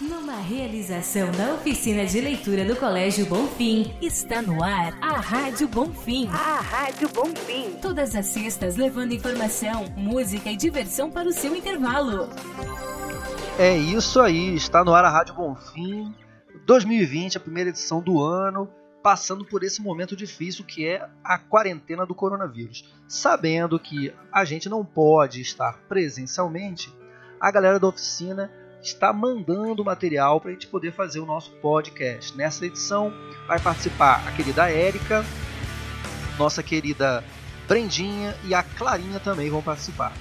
Numa realização da oficina de leitura do Colégio Bonfim, está no ar a Rádio Bonfim. A Rádio Bonfim. Todas as sextas levando informação, música e diversão para o seu intervalo. É isso aí, está no ar a Rádio Bonfim 2020, a primeira edição do ano, passando por esse momento difícil que é a quarentena do coronavírus. Sabendo que a gente não pode estar presencialmente, a galera da oficina está mandando material para a gente poder fazer o nosso podcast. Nessa edição vai participar a querida Érica, nossa querida Brendinha e a Clarinha também vão participar.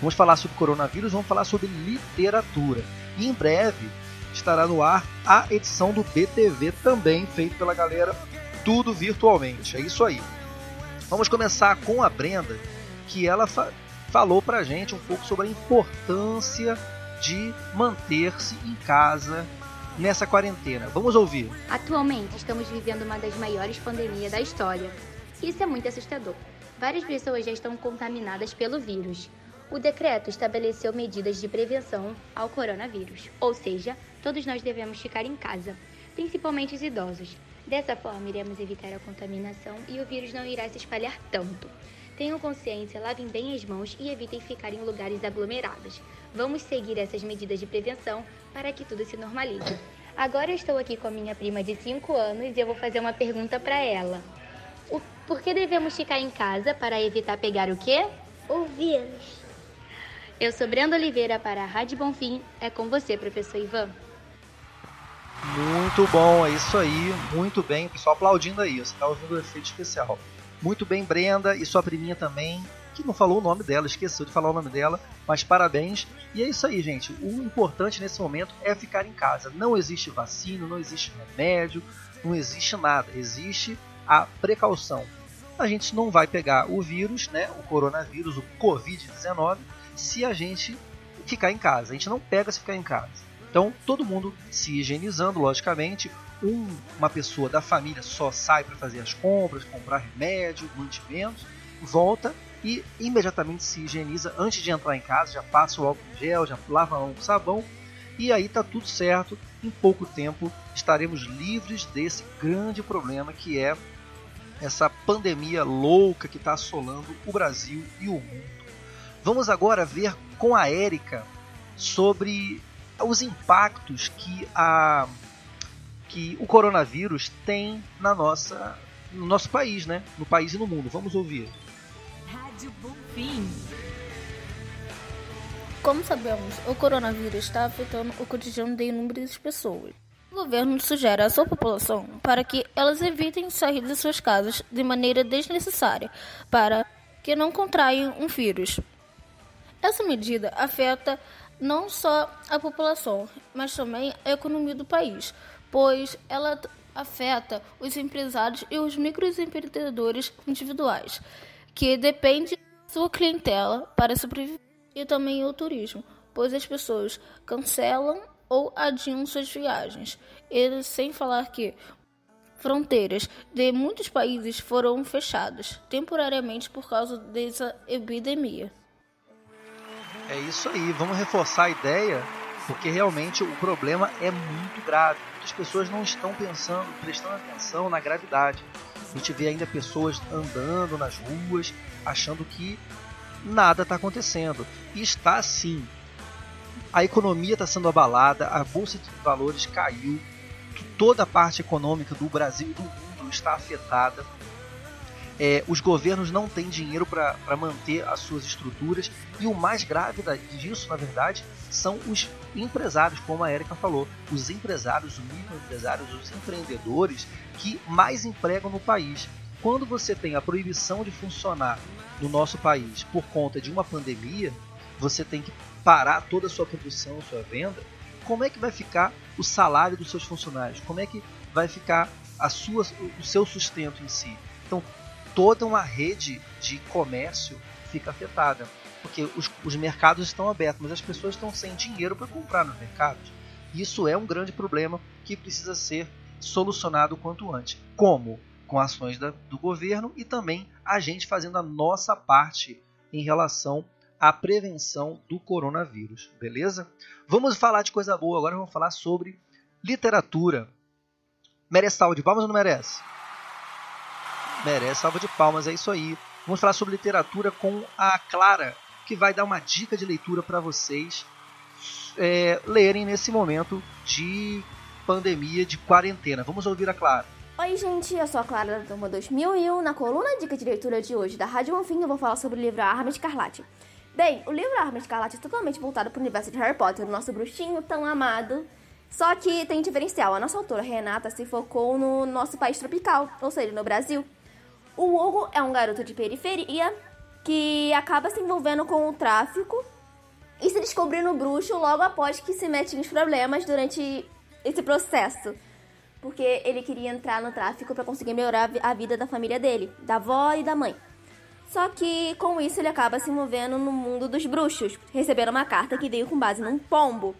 Vamos falar sobre coronavírus, vamos falar sobre literatura. E em breve estará no ar a edição do BTV também, feito pela galera, tudo virtualmente. É isso aí. Vamos começar com a Brenda, que ela fa falou pra gente um pouco sobre a importância de manter-se em casa nessa quarentena. Vamos ouvir. Atualmente estamos vivendo uma das maiores pandemias da história. Isso é muito assustador. Várias pessoas já estão contaminadas pelo vírus. O decreto estabeleceu medidas de prevenção ao coronavírus, ou seja, todos nós devemos ficar em casa, principalmente os idosos. Dessa forma, iremos evitar a contaminação e o vírus não irá se espalhar tanto. Tenham consciência, lavem bem as mãos e evitem ficar em lugares aglomerados. Vamos seguir essas medidas de prevenção para que tudo se normalize. Agora eu estou aqui com a minha prima de 5 anos e eu vou fazer uma pergunta para ela. O, por que devemos ficar em casa para evitar pegar o quê? O vírus. Eu sou Brenda Oliveira para a Rádio Bonfim. É com você, professor Ivan. Muito bom, é isso aí. Muito bem. Pessoal aplaudindo aí. Você está ouvindo o efeito especial. Muito bem, Brenda e sua priminha também, que não falou o nome dela, esqueceu de falar o nome dela, mas parabéns. E é isso aí, gente. O importante nesse momento é ficar em casa. Não existe vacina, não existe remédio, não existe nada. Existe a precaução. A gente não vai pegar o vírus, né, o coronavírus, o Covid-19, se a gente ficar em casa. A gente não pega se ficar em casa. Então, todo mundo se higienizando, logicamente, um, uma pessoa da família só sai para fazer as compras, comprar remédio, mantimentos, volta e imediatamente se higieniza antes de entrar em casa, já passa o álcool gel, já lava a mão com sabão e aí tá tudo certo. Em pouco tempo estaremos livres desse grande problema que é essa pandemia louca que está assolando o Brasil e o mundo. Vamos agora ver com a Érica sobre os impactos que a que o coronavírus tem na nossa, no nosso país, né? No país e no mundo. Vamos ouvir. Rádio Bonfim. Como sabemos, o coronavírus está afetando o cotidiano de inúmeras pessoas. O governo sugere à sua população para que elas evitem sair de suas casas de maneira desnecessária, para que não contraiam um vírus. Essa medida afeta não só a população, mas também a economia do país, pois ela afeta os empresários e os microempreendedores individuais, que dependem da sua clientela para sobreviver, e também o turismo, pois as pessoas cancelam ou adiam suas viagens. E sem falar que fronteiras de muitos países foram fechadas temporariamente por causa dessa epidemia. É isso aí, vamos reforçar a ideia porque realmente o problema é muito grave. Muitas pessoas não estão pensando, prestando atenção na gravidade. A gente vê ainda pessoas andando nas ruas, achando que nada está acontecendo. E está sim. A economia está sendo abalada, a bolsa de valores caiu, toda a parte econômica do Brasil e do mundo está afetada é, os governos não têm dinheiro para manter as suas estruturas e o mais grave disso, na verdade, são os empresários, como a Erika falou, os empresários, os microempresários, os empreendedores que mais empregam no país. Quando você tem a proibição de funcionar no nosso país por conta de uma pandemia, você tem que parar toda a sua produção, sua venda. Como é que vai ficar o salário dos seus funcionários? Como é que vai ficar a sua, o seu sustento em si? Então, toda uma rede de comércio fica afetada. Porque os, os mercados estão abertos, mas as pessoas estão sem dinheiro para comprar nos mercados. Isso é um grande problema que precisa ser solucionado quanto antes. Como? Com ações da, do governo e também a gente fazendo a nossa parte em relação a prevenção do coronavírus, beleza? Vamos falar de coisa boa, agora vamos falar sobre literatura. Merece salva de palmas ou não merece? Merece salva de palmas, é isso aí. Vamos falar sobre literatura com a Clara, que vai dar uma dica de leitura para vocês é, lerem nesse momento de pandemia, de quarentena. Vamos ouvir a Clara. Oi, gente, eu sou a Clara da Turma 2001. Na coluna Dica de Leitura de hoje da Rádio Bonfim, eu vou falar sobre o livro A Arma Escarlate. Bem, o livro A Arma Escarlate é totalmente voltado para o universo de Harry Potter, o nosso bruxinho tão amado. Só que tem diferencial. A nossa autora, Renata, se focou no nosso país tropical, ou seja, no Brasil. O Hugo é um garoto de periferia que acaba se envolvendo com o tráfico e se descobrindo bruxo logo após que se mete em problemas durante esse processo. Porque ele queria entrar no tráfico para conseguir melhorar a vida da família dele, da avó e da mãe. Só que com isso ele acaba se envolvendo no mundo dos bruxos, recebendo uma carta que veio com base num pombo.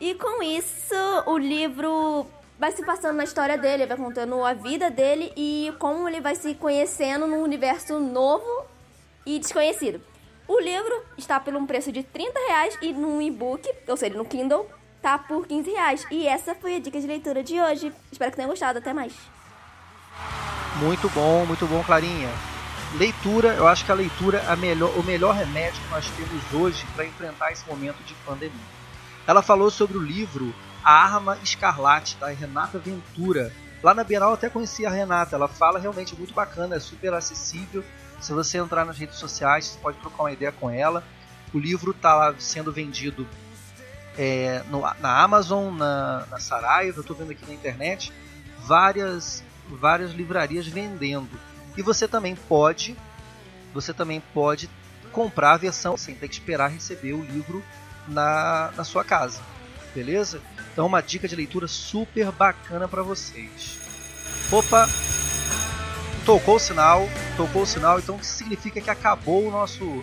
E com isso o livro vai se passando na história dele, vai contando a vida dele e como ele vai se conhecendo num universo novo e desconhecido. O livro está por um preço de 30 reais e no e-book, ou seja, no Kindle, tá por 15 reais. E essa foi a dica de leitura de hoje. Espero que tenham gostado. Até mais. Muito bom, muito bom, Clarinha. Leitura, eu acho que a leitura é melhor, o melhor remédio que nós temos hoje para enfrentar esse momento de pandemia. Ela falou sobre o livro A Arma Escarlate, da Renata Ventura. Lá na Bienal eu até conheci a Renata, ela fala realmente muito bacana, é super acessível se você entrar nas redes sociais, você pode trocar uma ideia com ela. O livro está sendo vendido é, no, na Amazon, na, na Saraiva, estou vendo aqui na internet, várias, várias livrarias vendendo. E você também pode, você também pode comprar a versão sem ter que esperar receber o livro na, na sua casa, beleza? Então uma dica de leitura super bacana para vocês. Opa, tocou o sinal, tocou o sinal, então que significa que acabou o nosso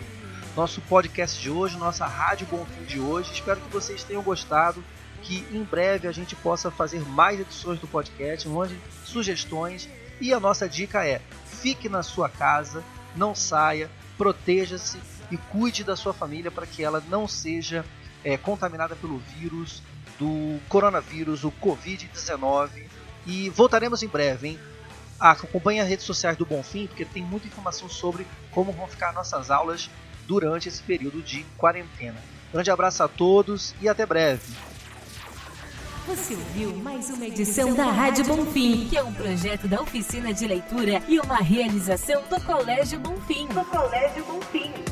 nosso podcast de hoje, nossa Rádio Bonfim de hoje. Espero que vocês tenham gostado, que em breve a gente possa fazer mais edições do podcast, mande sugestões e a nossa dica é: fique na sua casa, não saia, proteja-se e cuide da sua família para que ela não seja é, contaminada pelo vírus do coronavírus, o Covid-19. E voltaremos em breve, hein? acompanhe as redes sociais do Bonfim, porque tem muita informação sobre como vão ficar nossas aulas durante esse período de quarentena. Grande abraço a todos e até breve. Você ouviu mais uma edição da Rádio Bonfim, que é um projeto da oficina de leitura e uma realização do Colégio Bonfim. Do Colégio Bonfim.